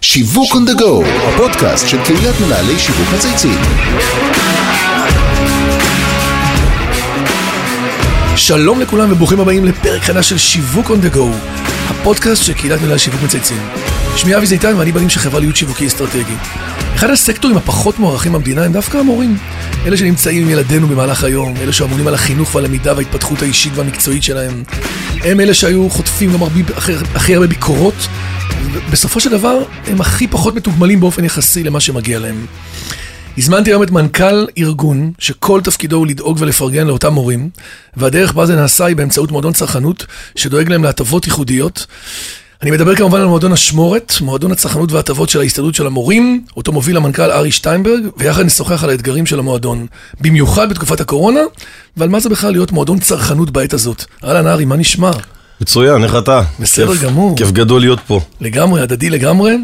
שיווק on the go, הפודקאסט של קהילת מנהלי שיווק מצייצים. שלום לכולם וברוכים הבאים לפרק חדש של שיווק on the go, הפודקאסט של קהילת מנהלי שיווק מצייצים. שמי אבי זיתן ואני בנים של חברה להיות שיווקי אסטרטגי. אחד הסקטורים הפחות מוערכים במדינה הם דווקא המורים. אלה שנמצאים עם ילדינו במהלך היום, אלה שאמונים על החינוך והלמידה וההתפתחות האישית והמקצועית שלהם. הם אלה שהיו חוטפים גם הכי הרבה ביקורות. בסופו של דבר, הם הכי פחות מתוגמלים באופן יחסי למה שמגיע להם. הזמנתי היום את מנכ"ל ארגון שכל תפקידו הוא לדאוג ולפרגן לאותם מורים, והדרך בה זה נעשה היא באמצעות מועדון צרכנות שדואג להם להטבות ייחודיות. אני מדבר כמובן על מועדון אשמורת, מועדון הצרכנות וההטבות של ההסתדרות של המורים, אותו מוביל המנכ"ל ארי שטיינברג, ויחד נשוחח על האתגרים של המועדון, במיוחד בתקופת הקורונה, ועל מה זה בכלל להיות מועדון צרכנות בעת הזאת. אהלן ארי, מה נשמע? מצוין, איך אתה? בסדר כיף, גמור. כיף גדול להיות פה. לגמרי, הדדי לגמרי.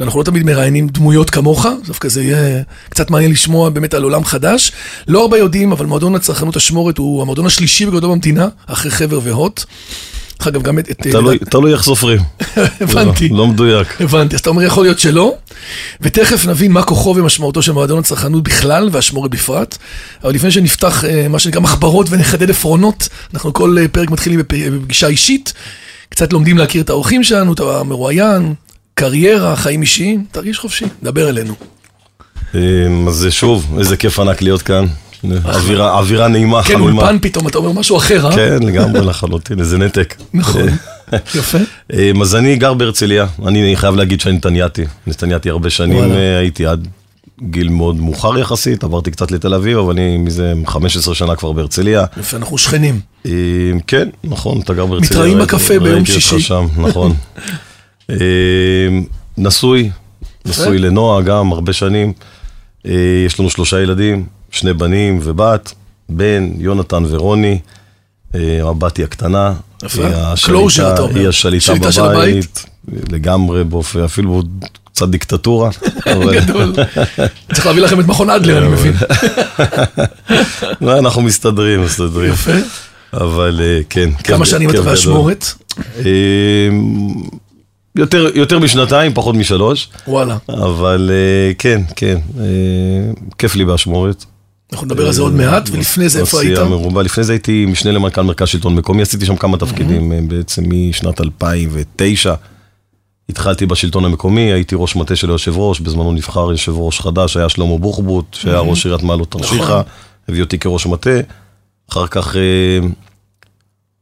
ואנחנו לא תמיד מראיינים דמויות כמוך, דווקא זה יהיה קצת מעניין לשמוע באמת על עולם חדש. לא הרבה יודעים, אבל מועדון הצרכנות אשמורת הוא המועדון השלישי בגודלו במדינה, אחרי חבר והוט. דרך אגב, גם את... את- תלוי- איך סופרים. הבנתי. לא לא מדויק. הבנתי, אז אתה אומר יכול להיות שלא, ותכף נבין מה כוחו ומשמעותו של מועדון הצרכנות בכלל והשמורת בפרט. אבל לפני שנפתח אה, מה שנקרא מחברות ונחדד עפרונות, אנחנו כל אה, פרק מתחילים בפ- בפגישה אישית, קצת לומדים להכיר את האורחים שלנו, את המרואיין, קריירה, חיים אישיים, תרגיש חופשי, דבר אלינו. אז שוב, איזה כיף ענק להיות כאן. אווירה אווירה נעימה, כן, חלומה. אולפן פתאום, אתה אומר משהו אחר, אה? כן, לגמרי לחלוטין, איזה נתק. נכון, יפה. אמ, אז אני גר בהרצליה, אני חייב להגיד שאני נתניאתי. נתניאתי הרבה שנים. אה, הייתי עד גיל מאוד מאוחר יחסית, עברתי קצת לתל אביב, אבל אני מזה 15 שנה כבר בהרצליה. יפה, אנחנו שכנים. אמ, כן, נכון, אתה גר בהרצליה. מתראים בקפה ביום ראיתי אותך שישי. שם, נכון. נשוי, נשוי לנועה גם הרבה שנים. אה, יש לנו שלושה ילדים, שני בנים ובת, בן, יונתן ורוני. אה, הבת היא הקטנה. יפה. השליטה- אתה אומר. היא השליטה שליטה של בבית. לגמרי, באופן, אפילו קצת דיקטטורה. אבל- גדול. צריך להביא לכם את מכון אדלר, אני מבין. לא, אנחנו מסתדרים, מסתדרים. יפה. אבל אה, כן. כמה שנים אתה. באשמורת? אמ, יותר, יותר משנתיים, פחות משלוש, וואלה. אבל אה, כן, כן, אה, כיף לי באשמורת. אנחנו נדבר על זה עוד מעט, ולפני זה איפה היית? מרובה. לפני זה הייתי משנה למנכ"ל מרכז שלטון מקומי, עשיתי שם כמה תפקידים, אה, בעצם משנת 2009. התחלתי בשלטון המקומי, הייתי ראש מטה של היושב ראש, בזמנו נבחר יושב ראש חדש, היה שלמה בוחבוט, שהיה ראש עיריית מעלות תרשיחא, נכון. הביא אותי כראש מטה. אחר כך, אה,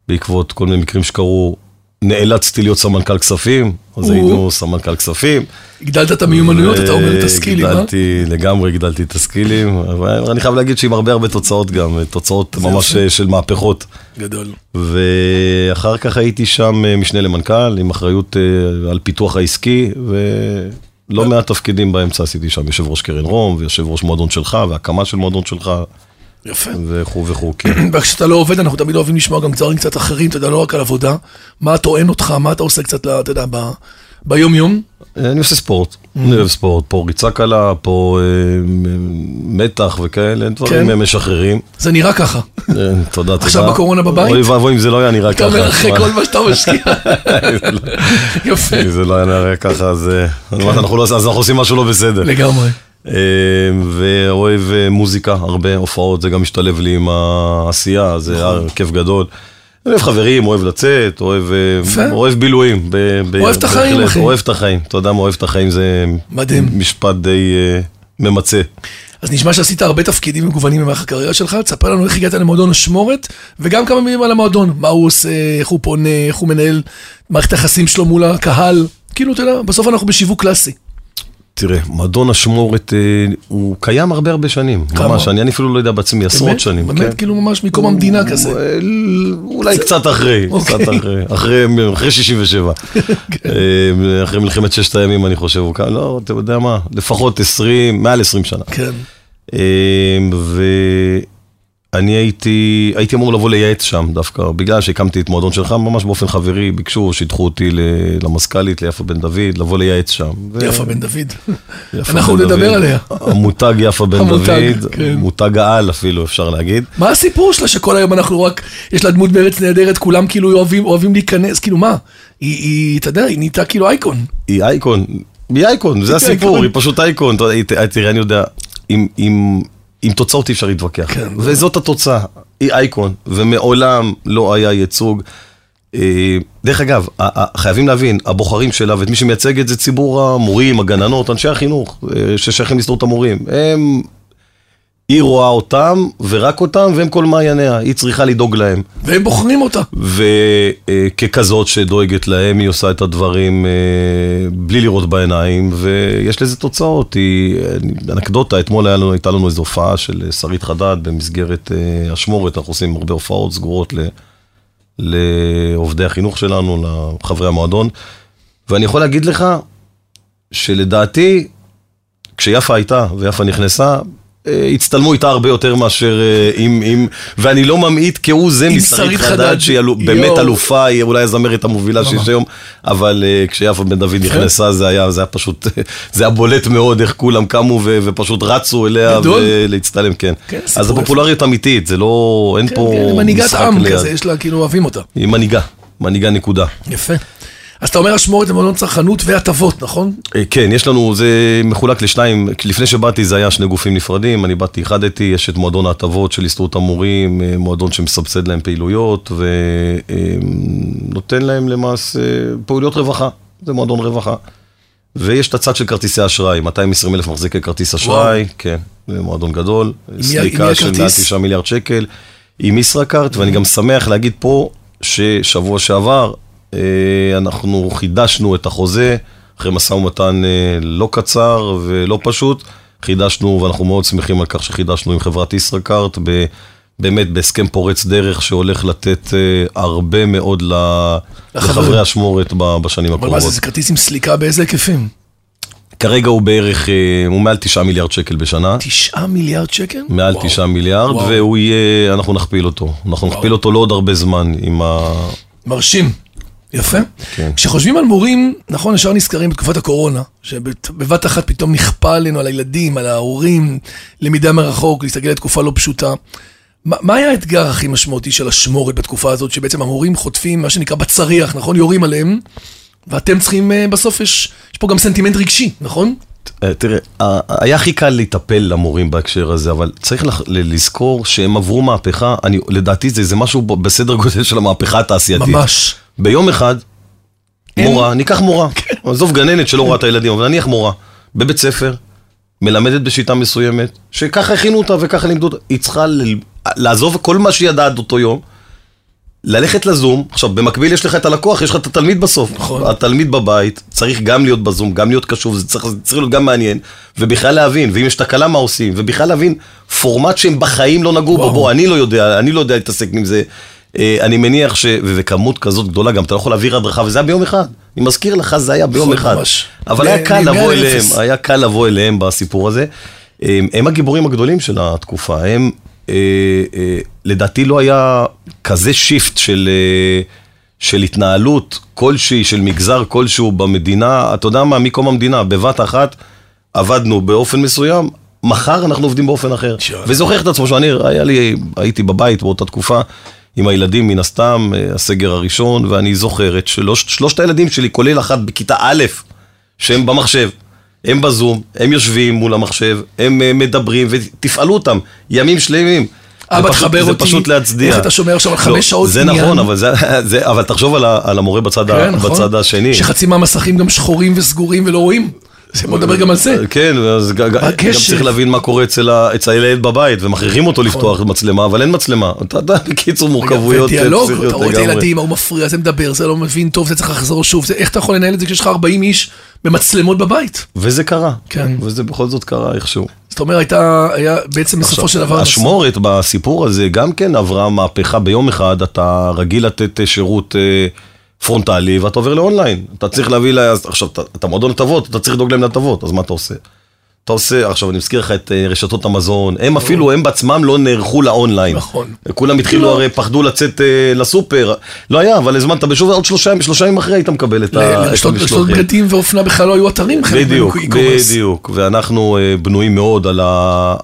בעקבות כל מיני מקרים שקרו, נאלצתי להיות סמנכ"ל כספים, אז. היינו סמנכ"ל כספים. הגדלת את המיומנויות, אתה אומר את הסקילים, אה? הגדלתי, לגמרי הגדלתי את הסקילים, אבל אני חייב להגיד שעם הרבה הרבה תוצאות גם, תוצאות ממש יפה. של מהפכות. גדול. ואחר כך הייתי שם אה, משנה למנכ"ל, עם אחריות אה, על פיתוח העסקי, ולא מעט תפקידים באמצע עשיתי שם, יושב ראש קרן רום, ויושב ראש מועדון שלך, והקמה של מועדון שלך, יפה. וכו' וכו', כן. וכשאתה לא עובד, אנחנו תמיד אוהבים לשמוע גם דברים קצת אחרים, אתה יודע, לא רק על עבודה. מה טוען אותך, מה אתה עושה קצת, אתה יודע, ב- ביום-יום? אני עושה ספורט, אני אוהב ספורט, פה ריצה קלה, פה אה, מתח וכאלה, כן. דברים משחררים. זה נראה ככה. אה, תודה, תודה. עכשיו בקורונה בבית? אוי ואבוי אם זה לא היה נראה אתה ככה. אומר אחרי? כל מה שאתה משקיע. יפה. אם זה לא היה נראה ככה, אז אה, לא- אז אנחנו עושים משהו לא בסדר. לגמרי. אה, ואוהב אה, מוזיקה, הרבה הופעות, זה גם משתלב לי עם העשייה, זה היה נכון. כיף גדול. אוהב חברים, אוהב לצאת, אוהב, אה. אוהב בילויים. ב- ב- אוהב את החיים, אחי. אוהב את החיים, אתה יודע מה אוהב את החיים, זה מדהים. משפט די אה, ממצה. אז נשמע שעשית הרבה תפקידים מגוונים במהלך הקריירה שלך, תספר לנו איך הגעת למועדון אשמורת, וגם כמה מילים על המועדון, מה הוא עושה, איך הוא פונה, איך הוא מנהל מערכת היחסים שלו מול הקהל. כאילו, אתה יודע, בסוף אנחנו בשיווק קלאסי. תראה, מועדון אשמורת אה, הוא קיים הרבה הרבה שנים, כמה? ממש, אני אפילו לא יודע בעצמי, עשרות? שנים, באמת, כן. כאילו ממש מקום המדינה כזה. אה, אולי קצת אחרי, אוקיי. קצת אחרי, אחרי, אחרי 67. אה, אחרי מלחמת ששת הימים, אני חושב, הוא כאן, לא, אתה יודע מה, לפחות 20, מעל 20 שנה. כן. אני הייתי, הייתי אמור לבוא לייעץ שם דווקא, בגלל שהקמתי את מועדון שלך, ממש באופן חברי, ביקשו, שידחו אותי למזכ"לית, ליפה בן דוד, לבוא לייעץ שם. ו- יפה בן דוד. יפה אנחנו בן נדבר דוד. עליה. המותג יפה בן המותג, דוד, כן. מותג העל אפילו, אפשר להגיד. מה הסיפור שלה שכל היום אנחנו רק, יש לה דמות בארץ נהדרת, כולם כאילו אוהבים, אוהבים להיכנס, כאילו מה? היא, היא, אתה יודע, היא נהייתה כאילו אייקון. היא אייקון, היא אייקון, זה הסיפור. היא פשוט אייקון. תראה, אני יודע, עם- עם תוצאות אי אפשר להתווכח. כן. וזאת התוצאה, היא אייקון, ומעולם לא היה ייצוג. אה, דרך אגב, חייבים להבין, הבוחרים שלה ואת מי שמייצג את זה ציבור המורים, הגננות, אנשי החינוך, אה, ששייכים להסתדרות המורים. הם, היא רואה אותם, ורק אותם, והם כל מעייניה, היא צריכה לדאוג להם. והם בוחרים אותה. וככזאת שדואגת להם, היא עושה את הדברים אה, בלי לראות בעיניים, ויש לזה תוצאות. היא, אה, אנקדוטה, אתמול לנו, הייתה לנו איזו הופעה של אה, שרית חדד במסגרת אשמורת, אנחנו עושים הרבה הופעות סגורות ל, לעובדי החינוך שלנו, לחברי המועדון, ואני יכול להגיד לך שלדעתי, כשיפה הייתה ויפה נכנסה, הצטלמו איתה הרבה יותר מאשר אה, עם, עם, ואני לא ממעיט כהוא זה עם משרית שרית חדד. שהיא אלו- באמת. אלופה, היא אולי הזמרת המובילה שיש היום, אבל אה, כשיפה בן דוד נכנסה זה היה, זה היה פשוט, זה היה בולט מאוד איך כולם קמו ו, ופשוט רצו אליה גדול. ולהצטלם, כן. כן, אז סיפור הפופולריות אמיתית, זה לא, אין כן, פה כן, מנהיגת משחק עם ליד. כזה, יש לה, כאילו אוהבים אותה. היא מנהיגה, מנהיגה נקודה. יפה. אז אתה אומר אשמורת זה מועדון צרכנות והטבות, נכון? אה, כן, יש לנו, זה מחולק לשניים, לפני שבאתי זה היה שני גופים נפרדים, אני באתי, איחדתי, יש את מועדון ההטבות של הסתדרות המורים, אה, מועדון שמסבסד להם פעילויות ונותן להם למעשה פעילויות רווחה, זה מועדון רווחה. ויש את הצד של כרטיסי אשראי, 220 אלף מחזיקי כרטיס אשראי, כן, זה מועדון גדול, סליקה של מעל הכרטיס? 9 מיליארד שקל, עם ישראכרט, ואני גם שמח להגיד פה ששבוע שעבר אה, אנחנו חידשנו את החוזה, אחרי משא ומתן אה, לא קצר ולא פשוט, חידשנו, ואנחנו מאוד שמחים על כך שחידשנו עם חברת ישראכרט, ב- באמת בהסכם פורץ דרך שהולך לתת אה, הרבה מאוד. לחברי אשמורת בשנים אבל מה הקרובות. זה, זה כרטיס עם סליקה באיזה היקפים? כרגע הוא בערך, אה, הוא מעל 9 מיליארד שקל בשנה. תשעה מיליארד שקל? מעל וואו. 9 מיליארד, וואו. והוא יהיה, אנחנו נכפיל אותו. אנחנו נכפיל אותו לא עוד הרבה זמן עם ה... מרשים. יפה. כן. כשחושבים על מורים, נכון, ישר נזכרים בתקופת הקורונה, שבבת אחת פתאום נכפה עלינו, על הילדים, על ההורים, למידה מרחוק, להסתגל לתקופה לא פשוטה. מה, מה היה האתגר הכי משמעותי של אשמורת בתקופה הזאת, שבעצם המורים חוטפים, מה שנקרא בצריח, נכון? יורים עליהם, ואתם צריכים, אה, בסוף יש, יש פה גם סנטימנט רגשי, נכון? אה, תראה, היה הכי קל להיטפל למורים בהקשר הזה, אבל צריך לזכור שהם עברו מהפכה, אני, לדעתי זה, זה משהו בסדר גודל של המהפכה התעשייתית. ממש. ביום אחד, אין- כן. מורה, ניקח מורה, עזוב גננת שלא רואה את הילדים, אבל נניח מורה, בבית ספר, מלמדת בשיטה מסוימת, שככה הכינו אותה וככה לימדו אותה, היא צריכה ל- לעזוב כל מה שהיא ידעה עד אותו יום, ללכת לזום, עכשיו במקביל יש לך את הלקוח, יש לך את התלמיד בסוף. נכון. התלמיד בבית צריך גם להיות בזום, גם להיות קשוב, זה צריך, זה צריך להיות גם מעניין, ובכלל להבין, ואם יש תקלה מה עושים, ובכלל להבין פורמט שהם בחיים לא נגעו בו. בוא, אני לא יודע, אני לא יודע להתעסק עם זה. אה, אני מניח ש... וכמות כזאת גדולה, גם אתה לא יכול להעביר הדרכה, וזה היה ביום אחד. אני מזכיר לך, זה היה ביום נכון, אחד. ממש. אבל היה קל לבוא אליהם. היה קל לבוא אליהם בסיפור הזה. הם, הם הגיבורים הגדולים של התקופה, הם, אה, אה, לדעתי לא היה כזה שיפט של, אה, של התנהלות כלשהי, של מגזר כלשהו במדינה, אתה יודע מה, מקום המדינה, בבת אחת עבדנו באופן מסוים, מחר אנחנו עובדים באופן אחר. שואו. וזה הוכיח את עצמו, שאני היה לי, הייתי בבית באותה תקופה. עם הילדים מן הסתם, אה, הסגר הראשון, ואני זוכר את שלוש, שלושת הילדים שלי, כולל אחת בכיתה א', שהם במחשב, הם בזום, הם יושבים מול המחשב, הם אה, מדברים, ותפעלו אותם ימים שלמים. אבא, תחבר זה אותי, פשוט להצדיע. איך אתה שומר עכשיו על לא, חמש שעות זה עניין? נכון, אבל, זה, זה, אבל תחשוב על, ה, על המורה בצד, ה, כן, נכון. בצד השני. שחצי מהמסכים גם שחורים וסגורים ולא רואים. אז בוא נדבר גם על זה. כן, אז גם? צריך להבין מה קורה אצל הילד בבית, ומכריחים אותו לפתוח מצלמה, אבל אין מצלמה. אתה יודע, בקיצור, מורכבויות אה, פסיכיות אתה רואה את לגמרי. הילדים, ההוא מפריע, זה מדבר, זה לא מבין טוב, זה צריך לחזור שוב. זה- איך אתה יכול לנהל את זה כשיש לך 40 איש במצלמות בבית? וזה קרה. כן. וזה בכל זאת קרה איכשהו. זאת אומרת, הייתה, היה בעצם בסופו של דבר... אשמורת בסיפור הזה גם כן עברה מהפכה ביום אחד, אתה רגיל לתת אה, שירות אה, פרונטלי ואתה עובר לאונליין. אתה צריך להביא, לה... עכשיו, אתה- אתה מועדון הטבות, אתה צריך לדאוג להם להטבות, אז מה אתה עושה? אתה עושה, עכשיו אני מזכיר לך את אה, רשתות המזון, הם אפילו, הם בעצמם לא נערכו לאונליין. נכון. כולם התחילו, לא. הרי פחדו לצאת אה, לסופר. לא היה, אבל הזמנת בשוב, עוד שלושה ימים, אחרי היית מקבל את ה- את לרשתות רשתות המשלוחים. בגדים ואופנה בכלל לא היו אתרים, חלק בדיוק. בדיוק, ואנחנו אה, בנויים מאוד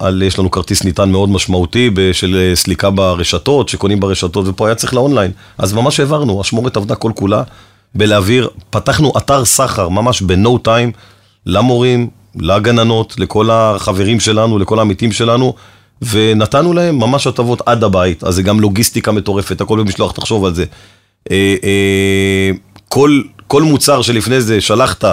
על, יש לנו כרטיס ניתן מאוד משמעותי של סליקה ברשתות, שקונים ברשתות, ופה היה צריך לאונליין. אז ממש העברנו, אשמורת עבדה כל כולה בלהעביר, פתחנו אתר סחר ממש ב-no time למורים, לגננות, לכל החברים שלנו, לכל העמיתים שלנו, ונתנו להם ממש הטבות עד הבית, אז זה גם לוגיסטיקה מטורפת, הכל במשלוח, תחשוב על זה. אה, אה, כל, כל מוצר שלפני זה שלחת,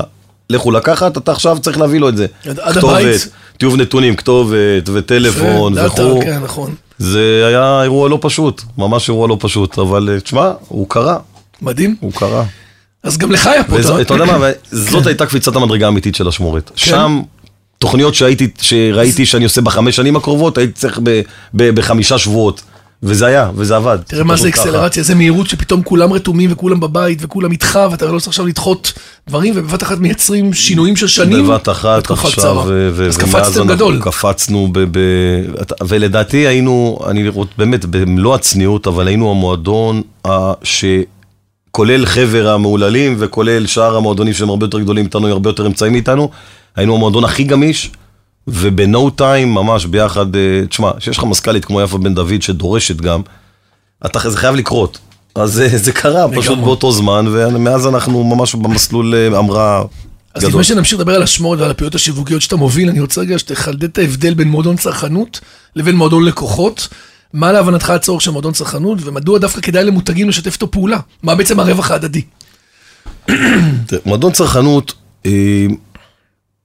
לכו לקחת, אתה עכשיו צריך להביא לו את זה. עד- עד כתובת, הבית. טיוב נתונים, כתובת וטלפון וכו'. כן, נכון. זה היה אירוע לא פשוט, ממש אירוע לא פשוט, אבל אה, תשמע, הוא קרה, מדהים. הוא קרה. אז גם לך היה פה, אתה יודע מה, כן. זאת הייתה קפיצת המדרגה האמיתית של אשמורת. שם, תוכניות שהייתי, שראיתי שאני עושה בחמש שנים הקרובות, הייתי צריך ב- ב- בחמישה שבועות. וזה היה, וזה עבד. תראה מה זה. אקסלרציה, איזה מהירות שפתאום כולם רתומים וכולם בבית וכולם איתך ואתה לא צריך עכשיו לדחות דברים ובבת אחת מייצרים שינויים של שנים. בבת אחת עכשיו, אז קפצתם אנחנו גדול. קפצנו, ב- ב- אתה- ולדעתי היינו, אני באמת, במלוא הצניעות, אבל היינו המועדון ה- שכולל חבר המהוללים וכולל שאר המועדונים שהם הרבה יותר גדולים איתנו, הרבה יותר אמצעים מאיתנו, היינו המועדון הכי גמיש, ובנו טיים ממש ביחד, אה, תשמע, שיש לך מזכ"לית כמו יפה בן דוד שדורשת גם, אתה, זה חייב לקרות. אז זה, זה קרה פשוט לגמרי. באותו זמן, ומאז אנחנו ממש במסלול אה, המראה אז גדול. לפני שנמשיך לדבר על השמורת ועל הפעולות השיווקיות שאתה מוביל, אני רוצה רגע שתחדד את ההבדל בין מועדון צרכנות לבין מועדון לקוחות. מה להבנתך הצורך של מועדון צרכנות, ומדוע דווקא כדאי למותגים לשתף איתו פעולה? מה בעצם הרווח ההדדי? מועדון צרכנות אה,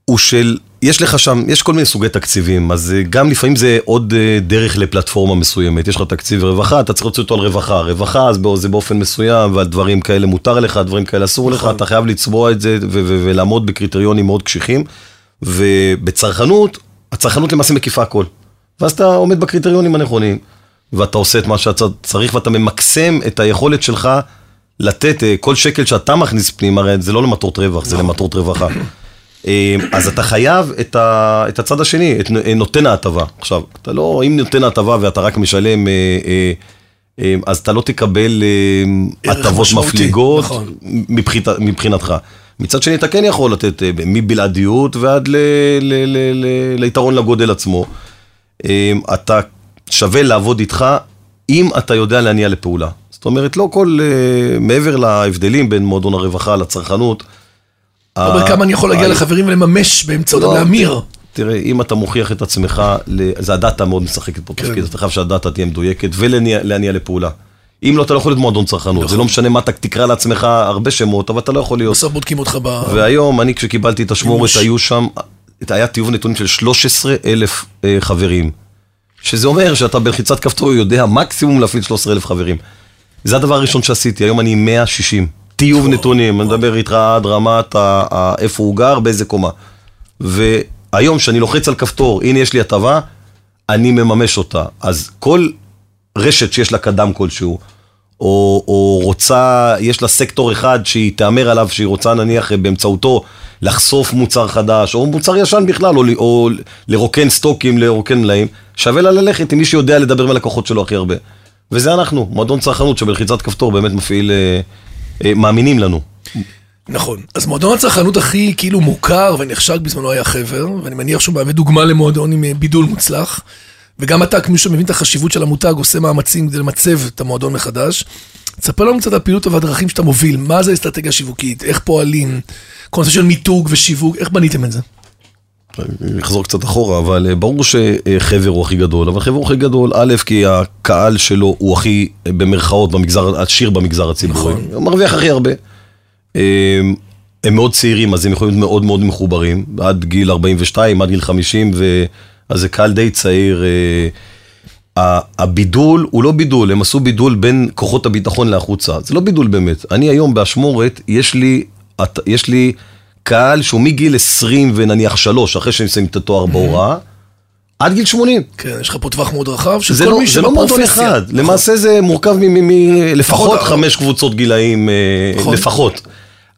הוא של, יש לך שם, יש כל מיני סוגי תקציבים, אז אה, גם לפעמים זה עוד אה, דרך לפלטפורמה מסוימת. יש לך תקציב רווחה, אתה צריך להוציא אותו על רווחה. רווחה אז זה באופן מסוים, ועל דברים כאלה מותר לך, דברים כאלה אסור לך, אתה חייב לצבוע את זה ולעמוד בקריטריונים מאוד קשיחים. ובצרכנות, הצרכנות למעשה מקיפה הכל. ואז אתה עומד בקריטריונים הנכונים, ואתה עושה את מה שאתה צריך, ואתה ממקסם את היכולת שלך לתת, אה, כל שקל שאתה מכניס פנימה, הרי זה לא למטרות רווח, זה למטרות רווחה. אה, אז אתה חייב את, ה, את הצד השני, את ן- נותן ההטבה. עכשיו, אתה לא, אם נותן ההטבה ואתה רק משלם, אה, אה, אה, אז אתה לא תקבל אה, הטבות מפליגות נכון. מבחינתך. מצד שני, אתה כן יכול לתת אה, מבלעדיות ועד ל, ל, ל, ל, ליתרון לגודל עצמו. אה, אתה שווה לעבוד איתך אם אתה יודע להניע לפעולה. זאת אומרת, לא כל, אה, מעבר להבדלים בין מועדון הרווחה לצרכנות. אבל ה- כמה אני יכול להגיע לחברים ולממש באמצעות לא, להמיר? תראה, אם אתה מוכיח את עצמך, זה הדאטה מאוד משחקת פה כן. תפקיד, אתה חייב שהדאטה תהיה מדויקת ולהניע לפעולה. אם לא, אתה לא יכול להיות מועדון צרכנות, זה לא משנה מה אתה תקרא לעצמך הרבה שמות, אבל אתה לא יכול להיות. בסוף בודקים אותך ב... והיום, אני כשקיבלתי את השמורת. היו שם, היה טיוב נתונים של 13 אלף אה, חברים. שזה אומר שאתה בלחיצת כפתור יודע מקסימום להפעיל 13 אלף חברים. זה הדבר הראשון שעשיתי, היום אני עם 160. טיוב נתונים, אני מדבר איתך עד רמת ה- ה- איפה הוא גר, באיזה קומה. והיום, כשאני לוחץ על כפתור, הנה יש לי הטבה, אני מממש אותה. אז כל רשת שיש לה קדם כלשהו, או, או רוצה, יש לה סקטור אחד שהיא תהמר עליו, שהיא רוצה נניח באמצעותו לחשוף מוצר חדש, או מוצר ישן בכלל, או, או לרוקן סטוקים, לרוקן מלאים, שווה לה ללכת עם מי שיודע לדבר עם הלקוחות שלו הכי הרבה. וזה אנחנו, מועדון צרכנות שבלחיצת כפתור באמת מפעיל, אה, אה, מאמינים לנו. נכון. אז מועדון הצרכנות הכי כאילו מוכר ונחשק בזמנו היה חבר, ואני מניח שהוא מהווה דוגמה למועדון עם אה, בידול מוצלח. וגם אתה, כמי שמבין את החשיבות של המותג, עושה מאמצים כדי למצב את המועדון מחדש. תספר לנו קצת על הפעילות והדרכים שאתה מוביל, מה זה אסטרטגיה שיווקית, איך פועלים, כל נושא של מיתוג ושיווק, איך בניתם את זה? נחזור קצת אחורה, אבל אה, ברור שחבר הוא הכי גדול, אבל חבר הוא הכי גדול, א', כי הקהל שלו הוא הכי, אה, במרכאות, במגזר, עשיר במגזר הציבורי. נכון. הוא מרוויח הכי הרבה. אה, הם מאוד צעירים, אז הם יכולים להיות מאוד מאוד מחוברים, עד גיל 42, עד גיל 50, ו... אז זה קהל די צעיר. אה, הבידול הוא לא בידול, הם עשו בידול בין כוחות הביטחון להחוצה. זה לא בידול באמת. אני היום באשמורת, יש לי, יש לי קהל שהוא מגיל 20 ונניח 3, אחרי שהם מסיימים את התואר בהוראה, עד גיל 80. כן, יש לך פה טווח מאוד רחב, של כל לא, מי זה לא מועדון שבפרופסיה. אחד, למעשה זה מורכב מלפחות לפחות- חמש קבוצות גילאים, אה, נכון. לפחות.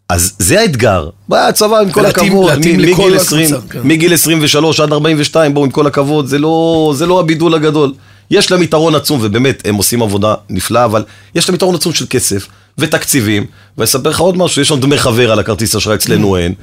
אז זה האתגר. בצבא, עם כל הכבוד, מגיל הקבוצה, 20, כן. מגיל 23 עד 42, בואו, עם כל הכבוד, זה לא, זה לא הבידול הגדול. יש להם יתרון עצום, ובאמת, הם עושים עבודה נפלאה, אבל יש להם יתרון עצום של כסף ותקציבים. ואני אספר לך עוד משהו, יש לנו דמי חבר על הכרטיס אשראי, אצלנו אין.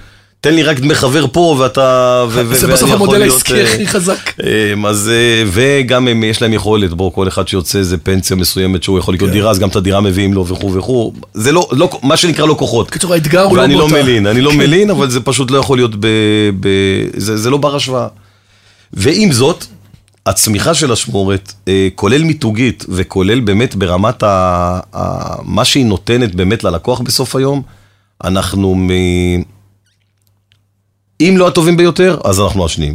תן לי רק דמי חבר פה, ואתה... ו- זה בסוף המודל העסקי אה, הכי חזק. אמ, אז, אה, וגם הם, יש להם יכולת, בוא, כל אחד שיוצא איזה פנסיה מסוימת שהוא יכול לקנות כן. דירה, אז גם את הדירה מביאים לו וכו' וכו'. זה לא, לא, מה שנקרא לא כוחות. בקיצור, האתגר הוא לא ואני לא באותה- מלין, אני לא מלין, אבל זה פשוט לא יכול להיות ב... ב זה, זה לא בר השוואה. ועם זאת, הצמיחה של אשמורת, אה, כולל מיתוגית וכולל באמת ברמת ה, ה, מה שהיא נותנת באמת ללקוח בסוף היום, אנחנו מ... אם לא הטובים ביותר, אז אנחנו השניים.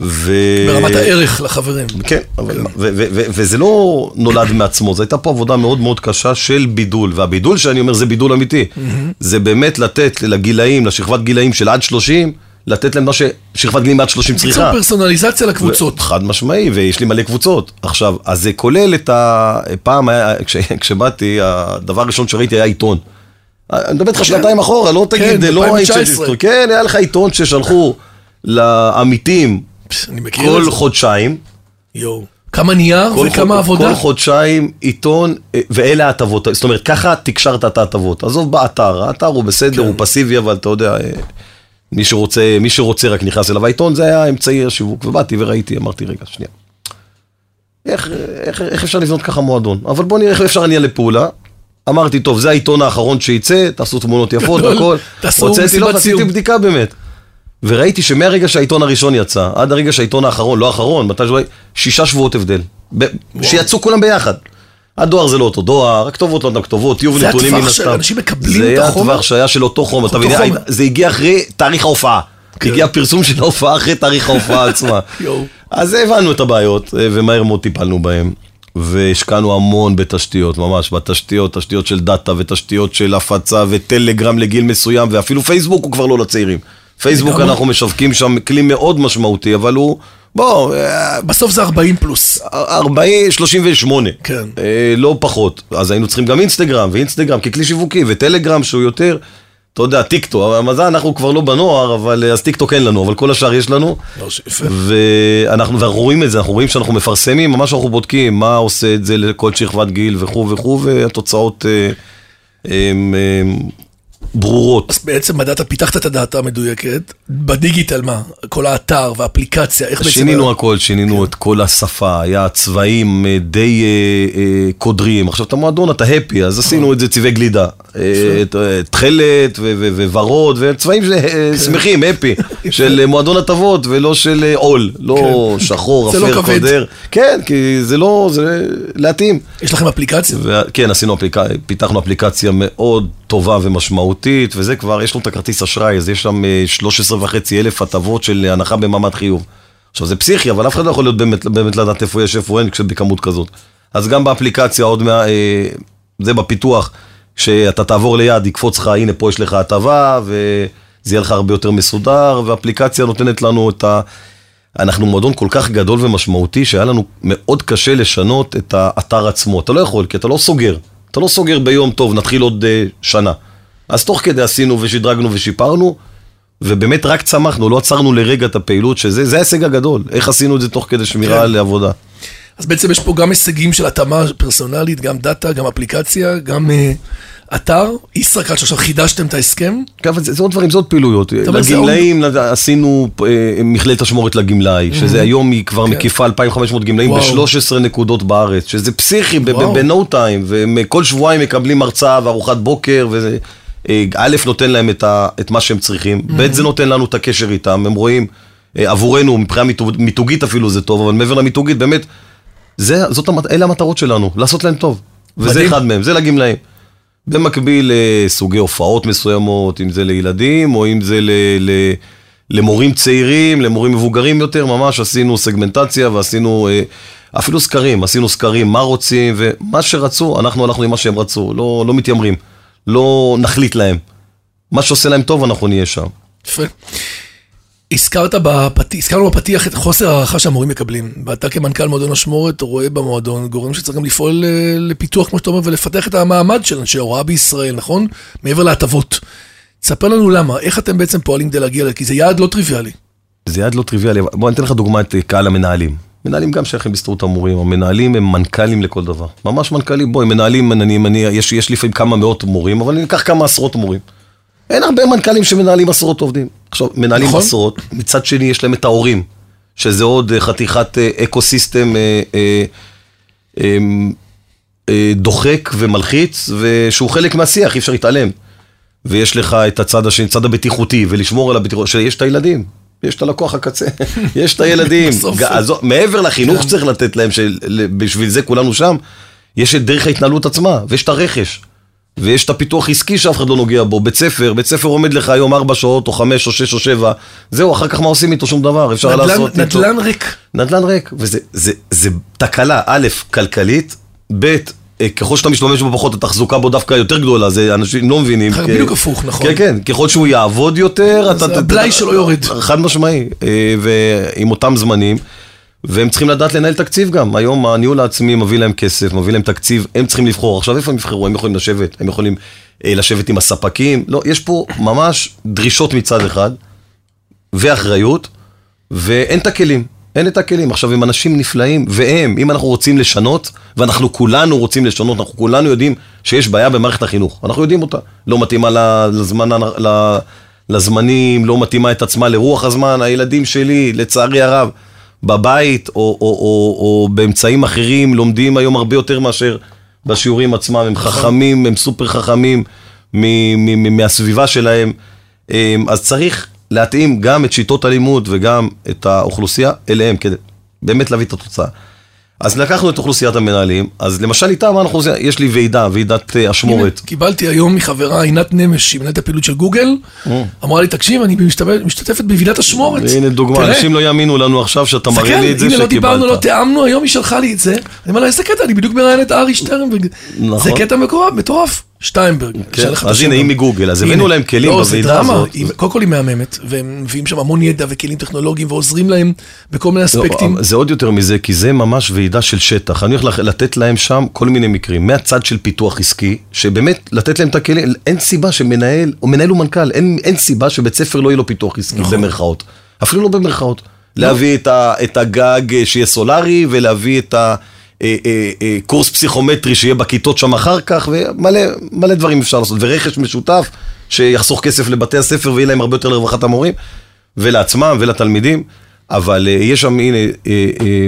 ו... ברמת הערך לחברים. כן, אבל, ו- ו- ו- וזה לא נולד מעצמו, זו הייתה פה עבודה מאוד מאוד קשה של בידול, והבידול שאני אומר זה בידול אמיתי. זה באמת לתת לגילאים, לשכבת גילאים של עד 30, לתת להם מה ששכבת גילאים עד 30 בקיצור, צריכה. פרסונליזציה לקבוצות. חד משמעי, ויש לי מלא קבוצות. עכשיו, אז זה כולל את ה... פעם היה, כש, כשבאתי, הדבר הראשון שראיתי היה עיתון. אני מדבר איתך שנתיים אחורה, לא תגיד, כן, לא היית 2019. כן, היה לך עיתון ששלחו לעמיתים כל. חודשיים. יואו. כמה נייר כל וכמה חוד- עבודה. כל חודשיים עיתון, אה, ואלה ההטבות. זאת אומרת, ככה תקשרת את ההטבות. עזוב באתר, האתר הוא בסדר, כן. הוא פסיבי, אבל אתה יודע, אה, מי שרוצה, מי שרוצה רק נכנס אליו. העיתון זה היה אמצעי השיווק, ובאתי וראיתי, אמרתי, רגע, שנייה. איך, איך, איך אפשר לבנות ככה מועדון? אבל בוא נראה איך אפשר להניע לפעולה. אמרתי, טוב, זה העיתון האחרון שייצא, תעשו תמונות יפות. והכל. תעשו הוצאתי, מסיבת לא, עשיתי. בדיקה באמת. וראיתי שמהרגע שהעיתון הראשון יצא, עד הרגע שהעיתון האחרון, לא האחרון, מתי שהוא... שישה שבועות הבדל. שיצאו כולם ביחד. הדואר זה לא אותו דואר, הכתובות לא אותן כתובות, טיוב זה נתונים הטווח מן הסתם. אנשים מקבלים זה את היה החומר? הטווח שהיה של אותו חומר, אתה מבין? זה הגיע אחרי תאריך ההופעה. כן. הגיע פרסום של ההופעה אחרי תאריך ההופעה עצמה. אז הבנו את הבעיות, אה, ומהר מאוד טיפלנו בהן. והשקענו המון בתשתיות, ממש, בתשתיות, תשתיות של דאטה ותשתיות של הפצה וטלגרם לגיל מסוים, ואפילו פייסבוק הוא כבר לא לצעירים. פייסבוק. אנחנו משווקים שם כלי מאוד משמעותי, אבל הוא, בוא, אה, בסוף זה 40 פלוס. 40, 38. כן. אה, לא פחות. אז היינו צריכים גם אינסטגרם, ואינסטגרם ככלי שיווקי, וטלגרם שהוא יותר, אתה יודע, טיקטוק, אבל מזל אנחנו כבר לא בנוער, אבל אה, אז טיקטוק אין לנו, אבל כל השאר יש לנו. לא. ואנחנו, ואנחנו רואים את זה, אנחנו רואים שאנחנו מפרסמים, ממש אנחנו בודקים מה עושה את זה לכל שכבת גיל וכו' וכו', והתוצאות אה, הן ברורות. אז בעצם בדאטה פיתחת את הדאטה המדויקת, בדיגיטל מה? כל האתר והאפליקציה, איך בעצם... שינינו הכל, שינינו את כל השפה, היה צבעים אה, די אה, אה, קודרים. עכשיו, את המועדון אתה happy, אז עשינו את זה צבעי גלידה. אה, אה, תכלת וורוד, וצבעים אה, שמחים, הפי, של מועדון הטבות ולא של עול. לא שחור, זה לא אפר. קודר. כן, כי זה לא, זה להתאים. יש לכם אפליקציה? כן, עשינו אפליקציה, פיתחנו אפליקציה מאוד טובה ומשמעותית, וזה כבר, יש לנו את הכרטיס אשראי, אז יש שם אה, 13 וחצי אלף הטבות של הנחה במעמד חיוב. עכשיו זה פסיכי, אבל אף אחד לא יכול להיות באמת, באמת לדעת איפה יש, איפה אין, כשבכמות כזאת. אז גם באפליקציה עוד מה... אה, זה בפיתוח, כשאתה תעבור ליד, יקפוץ לך, הנה פה יש לך הטבה, וזה יהיה לך הרבה יותר מסודר, ואפליקציה נותנת לנו את ה... אנחנו מועדון כל כך גדול ומשמעותי, שהיה לנו מאוד קשה לשנות את האתר עצמו. אתה לא יכול, כי אתה לא סוגר. אתה לא סוגר ביום טוב, נתחיל עוד uh, שנה. אז תוך כדי עשינו ושדרגנו ושיפרנו, ובאמת רק צמחנו, לא עצרנו לרגע את הפעילות, שזה זה ההישג הגדול. איך עשינו את זה תוך כדי שמירה כן. על עבודה. אז בעצם יש פה גם הישגים של התאמה פרסונלית, גם דאטה, גם אפליקציה, גם אה, אתר. ישראכרט שעכשיו חידשתם את ההסכם. כן, אבל זה, זה עוד דברים, זה עוד פעילויות. לגמלאים עשינו אה, מכללת אשמורת לגמלאי, שזה היום היא כבר מקיפה 2,500 גמלאים כן. וואו. ב-13 נקודות בארץ, שזה פסיכי. ב-no time, וכל שבועיים מקבלים הרצאה וארוחת בוקר, וזה... אה, א', נותן להם את, ה, את מה שהם צריכים, ב', זה נותן לנו את הקשר איתם, הם רואים, אה, עבורנו, מבחינה מיתוג- מיתוגית אפילו זה טוב, אבל מעבר למיתוגית, באמת, זה, זאת, אלה המטרות שלנו, לעשות להם טוב. וזה מדהים. אחד מהם, זה לגמלאים. במקביל לסוגי הופעות מסוימות, אם זה לילדים, או אם זה ל, ל, למורים צעירים, למורים מבוגרים יותר, ממש עשינו סגמנטציה ועשינו אה, אפילו סקרים, עשינו סקרים, מה רוצים, ומה שרצו, אנחנו הלכנו עם מה שהם רצו, לא, לא מתיימרים, לא נחליט להם. מה שעושה להם טוב, אנחנו נהיה שם. יפה. הזכרת בפתיח, הזכרנו בפתיח את חוסר הערכה שהמורים מקבלים. ואתה כמנכ"ל מועדון אשמורת רואה במועדון גורם שצריך גם לפעול אה, לפיתוח, כמו שאתה אומר, ולפתח את המעמד של אנשי ההוראה בישראל, נכון? מעבר להטבות. תספר לנו למה, איך אתם בעצם פועלים כדי להגיע, כי זה יעד לא טריוויאלי. זה יעד לא טריוויאלי, בוא אני אתן לך דוגמא את קהל המנהלים. מנהלים גם שייכים בהסתדרות המורים, המנהלים הם מנכ"לים לכל דבר. ממש מנכ"לים, בואי, מנהלים, אני, אני, יש, יש לפעמים כמה מאות מורים, אבל אני אקח כמה עשרות מורים. אין הרבה מנכ"לים שמנהלים עשרות עובדים. עכשיו, מנהלים נכון. עשרות, מצד שני יש להם את ההורים, שזה עוד אה, חתיכת אה, אקו סיסטם אה, אה, אה, אה, דוחק ומלחיץ, ושהוא חלק מהשיח, אי אפשר להתעלם. ויש לך את הצד השני, צד הבטיחותי, ולשמור על הבטיחות, שיש את הילדים. יש את הלקוח הקצה, יש את הילדים. אז, מעבר לחינוך שצריך לתת להם, שבשביל זה כולנו שם, יש את דרך ההתנהלות עצמה, ויש את הרכש. ויש את הפיתוח עסקי שאף אחד לא נוגע בו, בית ספר, בית ספר עומד לך היום ארבע שעות, או חמש, או שש, או שבע, זהו, אחר כך מה עושים איתו? שום דבר, אפשר נדלן, לעשות איתו... נדל"ן ריק. נדל"ן ריק, וזה זה, זה תקלה, א', כלכלית, ב', ככל שאתה משתמש בו פחות, התחזוקה בו דווקא יותר גדולה, זה אנשים לא מבינים. בדיוק הפוך, נכון. כן, כן, ככל שהוא יעבוד יותר, אתה... הבלאי שלו יורד. חד משמעי, אה, ועם אותם זמנים. והם צריכים לדעת לנהל תקציב גם. היום הניהול העצמי מביא להם כסף, מביא להם תקציב, הם צריכים לבחור. עכשיו איפה הם יבחרו? הם יכולים לשבת, הם יכולים אה, לשבת עם הספקים. לא, יש פה ממש דרישות מצד אחד, ואחריות, ואין את הכלים. אין את הכלים. עכשיו, הם אנשים נפלאים, והם, אם אנחנו רוצים לשנות, ואנחנו כולנו רוצים לשנות, אנחנו כולנו יודעים שיש בעיה במערכת החינוך. אנחנו יודעים אותה. לא מתאימה לזמן, לזמנים, לא מתאימה את עצמה לרוח הזמן. הילדים שלי, לצערי הרב, בבית או, או, או, או באמצעים אחרים לומדים היום הרבה יותר מאשר בשיעורים עצמם. הם. חכמים, הם סופר חכמים מהסביבה שלהם. אמ, אז צריך להתאים גם את שיטות הלימוד וגם את האוכלוסייה אליהם, כדי באמת להביא את התוצאה. אז לקחנו את אוכלוסיית המנהלים, אז למשל איתם אנחנו עושים, יש לי ועידה, ועידת אה, אשמורת. קיבלתי היום מחברה עינת נמש, שהיא מנהלת הפעילות של גוגל, אה. אמרה לי, תקשיב, אני משתתפת בוועידת אשמורת. הנה דוגמה, אנשים לא יאמינו לנו עכשיו שאתה מראה לי את זה שקיבלת. הנה, לא דיברנו, לא תיאמנו, היום היא שלחה לי את זה. אני אומר לה, איזה קטע, אני בדיוק מראיין את ארי שטרנברג. נכון. זה קטע מטורף. שטיינברג. כן, אז הנה, היא מגוגל, אז הבאנו להם כלים לא, בוועידה הזאת. קודם כל היא מהממת, והם מביאים שם המון ידע וכלים טכנולוגיים ועוזרים להם בכל מיני לא, אספקטים. זה עוד יותר מזה, כי זה ממש ועידה של שטח. אני הולך לתת להם שם כל מיני מקרים, מהצד של פיתוח עסקי, שבאמת לתת להם את הכלים, אין סיבה שמנהל, או מנהל ומנכ"ל, אין סיבה שבית ספר לא יהיה לו פיתוח עסקי, נכון. במרכאות. אפילו לא במרכאות. להביא את הגג שיהיה סולארי, ולהביא את ה... אה, אה, אה, קורס פסיכומטרי שיהיה בכיתות שם אחר כך, ומלא דברים אפשר לעשות, ורכש משותף שיחסוך כסף לבתי הספר ויהיה להם הרבה יותר לרווחת המורים, ולעצמם ולתלמידים. אבל יש שם, הנה,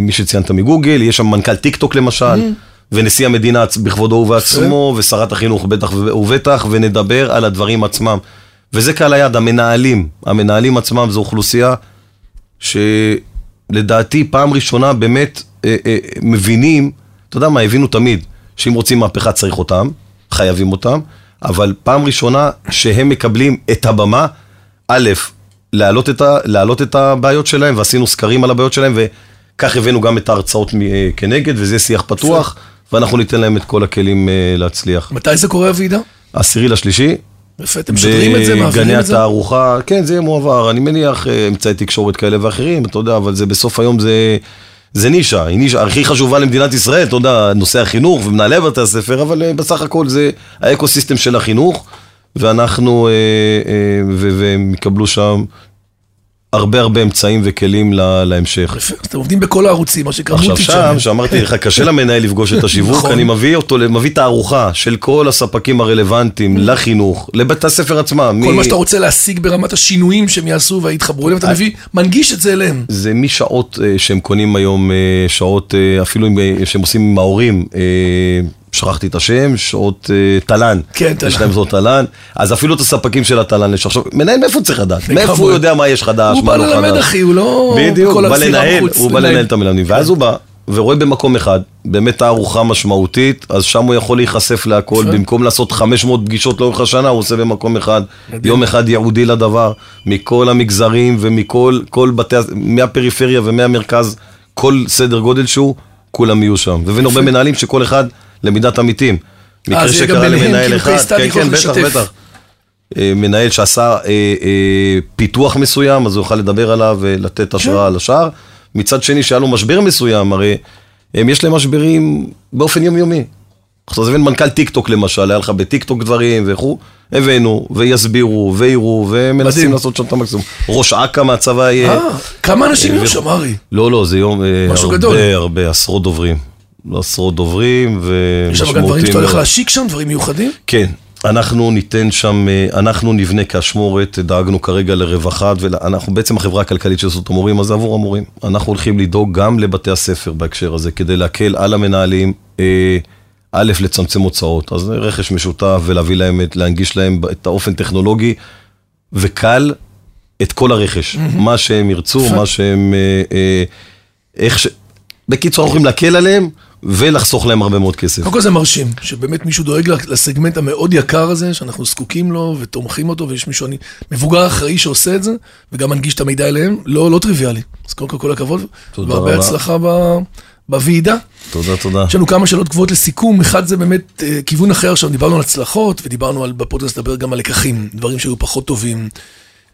מי שציינת מגוגל, יש שם מנכ"ל טיק טוק למשל, mm-hmm. ונשיא המדינה בכבודו ובעצמו, ושרת החינוך בטח ובטח, ונדבר על הדברים עצמם. וזה קהל היד, המנהלים, המנהלים עצמם זו אוכלוסייה שלדעתי פעם ראשונה באמת אה, אה, מבינים, אתה יודע מה, הבינו תמיד, שאם רוצים מהפכה צריך אותם, חייבים אותם, אבל פעם ראשונה שהם מקבלים את הבמה, א', להעלות את, ה, להעלות את הבעיות שלהם, ועשינו סקרים על הבעיות שלהם, וכך הבאנו גם את ההרצאות אה, כנגד, וזה שיח פתוח, ואנחנו ניתן להם את כל הכלים להצליח. מתי זה קורה הוועידה? עשירי לשלישי. יפה, אתם משדרים את זה, מעבירים את זה? בגני התערוכה, כן, זה יהיה מועבר. אני מניח אמצעי תקשורת כאלה ואחרים, אתה יודע, אבל זה בסוף היום זה... זה נישה, היא נישה הכי חשובה למדינת ישראל, אתה יודע, נושא החינוך ומנהלי בתי הספר, אבל uh, בסך הכל זה האקו-סיסטם של החינוך, ואנחנו, uh, uh, והם יקבלו שם הרבה הרבה אמצעים וכלים לה, להמשך. אתם עובדים בכל הערוצים, מה צ'אנל. עכשיו שם, שאמרתי לך, קשה למנהל לפגוש את השיווק, נכון. אני מביא אותו, מביא תערוכה של כל הספקים הרלוונטיים לחינוך, לבית הספר עצמם. כל מ... מה שאתה רוצה להשיג ברמת השינויים שהם יעשו והתחברו אליהם, אתה מביא, מנגיש את זה אליהם. זה משעות uh, שהם קונים היום, uh, שעות uh, אפילו שהם עושים עם ההורים. שכחתי את השם, שעות uh, תל"ן. כן, תל"ן. יש להם זאת תל"ן. אז אפילו את הספקים של התל"ן יש עכשיו, מנהל מאיפה צריך לדעת? מאיפה הוא יודע מה יש חדש, מה לא חדש? הוא בא ללמד אחי, הוא לא... בדיוק, הוא בא לנהל, הוא בא לנהל את המלמדים. ואז הוא בא ורואה במקום אחד, באמת תערוכה משמעותית, אז שם הוא יכול להיחשף להכל, במקום לעשות 500 פגישות לאורך השנה, הוא עושה במקום אחד, יום אחד ייעודי לדבר, מכל המגזרים ומכל בתי, מהפריפריה ומהמרכז, כל סדר גודל שהוא, כולם יהיו שם. והבאנו הרבה מנהלים שכל אחד... למידת עמיתים. מקרה שקרה למנהל אחד, כן, כן, בטח, בטח. אה, מנהל שעשה אה, אה, פיתוח מסוים, אז הוא יוכל לדבר עליו ולתת השראה על השאר. מצד שני, שהיה לו משבר מסוים, הרי הם יש להם משברים באופן יומיומי. עכשיו, אז הבאנו מנכ"ל טיק טוק למשל, היה לך בטיק טוק דברים וכו', הבאנו, ויסבירו, ויראו, ומנסים. לעשות שם את המקסימום. ראש אכ"א מהצבא יהיה. אה, כמה אנשים יהיו שם, ארי? לא, לא, זה יום, אה, משהו הרבה, גדול. הרבה, עשרות דוברים. עשרות דוברים יש שם גם דברים ומשמעותיים. שאתה הולך. להשיק שם, דברים מיוחדים? כן, אנחנו ניתן שם, אה, אנחנו נבנה כאשמורת, דאגנו כרגע לרווחה, ואנחנו בעצם החברה הכלכלית של הסתדרות המורים, אז זה עבור המורים. אנחנו הולכים לדאוג גם לבתי הספר בהקשר הזה, כדי להקל על המנהלים, אה, א', לצמצם הוצאות, אז רכש משותף ולהביא להם, את- להנגיש להם את האופן טכנולוגי, וקל את כל הרכש, מה שהם ירצו. מה שהם, אה, איך ש... בקיצור, אנחנו יכולים להקל עליהם ולחסוך להם הרבה מאוד כסף. קודם כל זה מרשים, שבאמת מישהו דואג לסגמנט המאוד יקר הזה, שאנחנו זקוקים לו ותומכים אותו, ויש מישהו אני, מבוגר אחראי שעושה את זה, וגם מנגיש את המידע אליהם, לא, לא טריוויאלי. אז קודם כל כל הכבוד, תודה והרבה רבה. הצלחה ב, בוועידה. תודה, תודה. יש לנו כמה שאלות קבועות לסיכום, אחד זה באמת אה, כיוון אחר, עכשיו דיברנו על הצלחות, ודיברנו על, בפודקאסט לדבר גם על לקחים, דברים שהיו פחות טובים.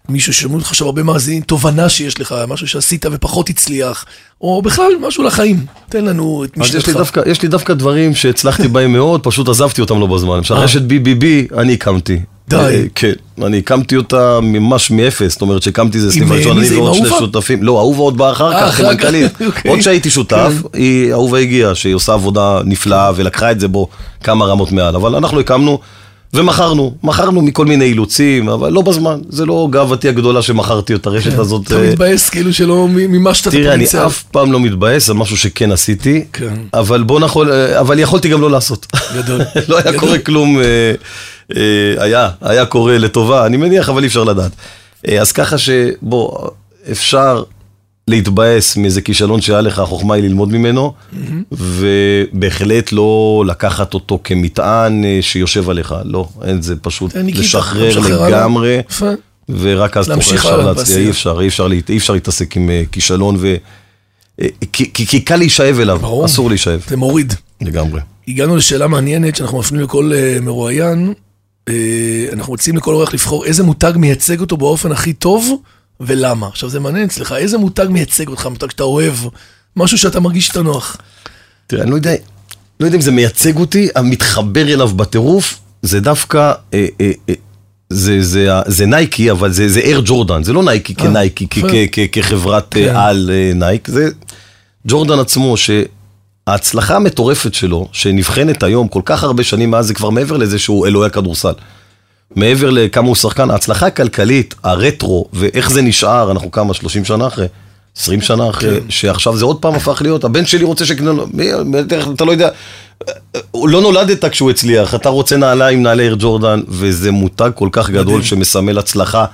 מישהו ששמעו אותך עכשיו הרבה מאזינים, תובנה שיש לך, משהו שעשית ופחות הצליח, או בכלל משהו לחיים. תן לנו את יש משנתך. דווקא, יש לי דווקא דברים שהצלחתי בהם מאוד, פשוט עזבתי אותם לא בזמן. למשל, רשת BBB, אני הקמתי. די. אה, כן, אני הקמתי אותה ממש מאפס, זאת אומרת שהקמתי איזה סניף ראשון, מי אני זה, ועוד שני? שותפים. לא, אהובה עוד באה אחר אה, כך, כמנכ"לית. אוקיי. עוד שהייתי שותף, היא, אהובה הגיעה, שהיא עושה עבודה נפלאה ולקחה את זה בו כמה רמות מעל. אבל אנחנו הקמנו ומכרנו, מכרנו מכל מיני אילוצים, אבל לא בזמן. זה לא גאוותי הגדולה שמכרתי את הרשת הזאת. אתה אה, מתבאס כאילו שלא מימשת את תראה, אני. אף פעם לא מתבאס על משהו שכן עשיתי, כן. אבל בוא נכון, אבל יכולתי גם לא לעשות. גדול. לא היה. קורה כלום, אה, היה, היה קורה לטובה, אני מניח, אבל אי אפשר לדעת. אז ככה שבוא, אפשר להתבאס מאיזה כישלון שהיה לך, החוכמה היא ללמוד ממנו, ובהחלט לא לקחת אותו כמטען אה, שיושב עליך, לא, אין זה פשוט לשחרר. לגמרי. ורק אז תוכל אפשר להצליח, בעשייה. אי אפשר, אי אפשר, אי אפשר להתעסק עם אה, כישלון ו... אה, כי, כי, כי קל להישאב אליו, ברור. אסור להישאב, זה מוריד. לגמרי. הגענו לשאלה מעניינת שאנחנו מפנים לכל uh, מרואיין. Uh, אנחנו רוצים לכל אורח לבחור איזה מותג מייצג אותו באופן הכי טוב ולמה. עכשיו זה מעניין אצלך, איזה מותג מייצג אותך, מותג שאתה אוהב, משהו שאתה מרגיש שאתה נוח. תראה, אני לא יודע, לא יודע אם זה מייצג אותי, אני מתחבר אליו בטירוף, זה דווקא, אה, אה, אה, זה, זה, ה- זה נייקי, אבל זה, זה אייר ג'ורדן, זה לא נייקי כנייקי, כ- יפה. כ- כ- כחברת אה, כן. על אה, נייק, זה ג'ורדן עצמו, שההצלחה המטורפת שלו, שנבחנת היום כל כך הרבה שנים מאז, זה כבר מעבר לזה שהוא אלוהי הכדורסל. מעבר לכמה הוא שחקן, ההצלחה הכלכלית, הרטרו, ואיך זה נשאר, אנחנו כמה, 30 שנה אחרי, 20 שנה אחרי, כן. שעכשיו זה עוד פעם הפך להיות, הבן שלי רוצה שיקנה לו, אתה לא יודע, לא נולדת כשהוא הצליח, אתה רוצה נעליים, נעלי איר ג'ורדן, וזה מותג כל כך גדול. שמסמל הצלחה,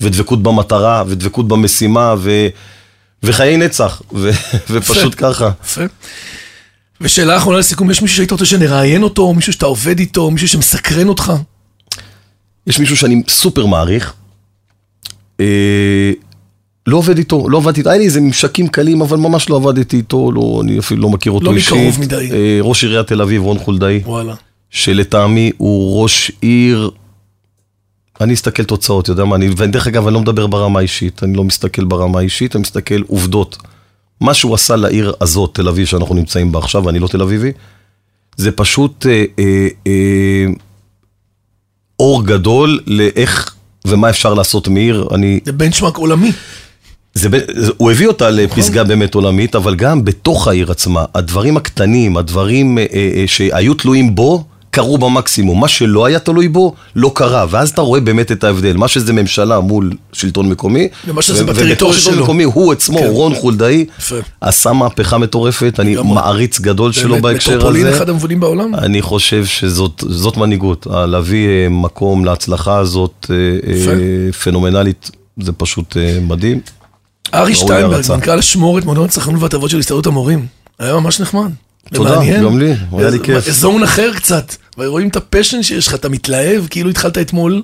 ודבקות במטרה, ודבקות במשימה, ו... וחיי נצח, ו... ופשוט ככה. ושאלה אחרונה לסיכום, יש מישהו שהיית רוצה שנראיין אותו, מישהו שאתה עובד איתו, מישהו שמסקרן אותך? יש מישהו שאני סופר מעריך, אה, לא עובד איתו, לא עבדתי איתו, היה לי איזה ממשקים קלים, אבל ממש לא עבדתי איתו, לא, אני אפילו לא מכיר אותו לא אישית. מקרוב מדי. אה, ראש עיריית תל אביב, רון חולדאי, וואלה. שלטעמי הוא ראש עיר, אני אסתכל תוצאות, אתה יודע מה, אני, ודרך אגב, אני לא מדבר ברמה האישית, אני לא מסתכל ברמה האישית, אני מסתכל עובדות. מה שהוא עשה לעיר הזאת, תל אביב, שאנחנו נמצאים בה עכשיו, ואני לא תל אביבי, זה פשוט אה, אה, אה, אור גדול לאיך ומה אפשר לעשות מעיר. אני, זה בנצ'מארק עולמי. זה, זה, הוא הביא אותה לפסגה באמת עולמית, אבל גם בתוך העיר עצמה, הדברים הקטנים, הדברים אה, אה, שהיו תלויים בו, קרו במקסימום. מה שלא היה תלוי בו, לא קרה. ואז אתה רואה באמת את ההבדל. מה שזה ממשלה מול שלטון מקומי, ומה שזה בטריטוריה שלו. מקומי, הוא עצמו, כן. רון חולדאי. עשה מהפכה מטורפת, אני. מעריץ גדול שלו באמת, בהקשר מטרופולין הזה. אחד המובילים בעולם. אני חושב שזאת זאת מנהיגות, ה- להביא אה, מקום להצלחה הזאת אה. אה, פנומנלית, זה פשוט אה, מדהים. ארי שטיינברג. מנכ"ל אשמורת מועדון הצרכנות וההטבות של הסתדרות המורים. היה ממש נחמד. תודה. גם לי, היה לי כיף. זון אחר קצת. ורואים את הפשן שיש לך, אתה מתלהב, כאילו התחלת אתמול.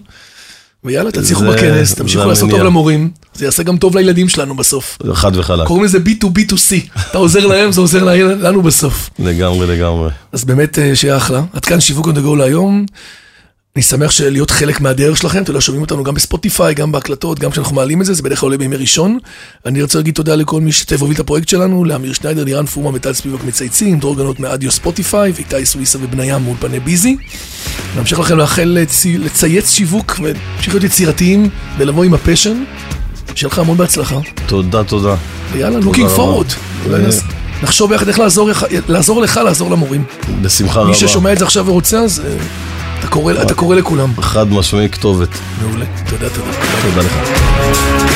ויאללה, תצליחו בכנס, תמשיכו לעשות. טוב למורים. זה יעשה גם טוב לילדים שלנו בסוף. חד וחלק, קוראים לזה B2B2C. אתה עוזר להם, זה עוזר לנו בסוף. לגמרי לגמרי. אז באמת אה, שיהיה אחלה. עד כאן שיווק go להיום. אני שמח להיות חלק מהדרך שלכם, אתה יודע, שומעים אותנו גם בספוטיפיי, גם בהקלטות, גם כשאנחנו מעלים את זה, זה בדרך כלל עולה בימי ראשון. אני רוצה להגיד תודה לכל מי שהוביל את הפרויקט שלנו, לאמיר שניידר, לירן פורמה, מטל ספיבק מצייצים, דרור גנות מאדיו ספוטיפיי, ואיתי סוויסה ובניה מאולפני ביזי. נמשיך לכם לאחל לצי- לצייץ שיווק ולהמשיך להיות יצירתיים ולבוא עם ה passion. שיהיה לך המון בהצלחה. תודה, תודה. ויאללה. אולי ו- נס- נחשוב ביחד איך לעזור לך- לעזור לך לעזור למורים. בשמחה רבה. מי ששומע את זה עכשיו ורוצה, אז אה, אתה קורא לכולם. חד משמעי כתובת. מעולה. תודה, תודה. תודה לך.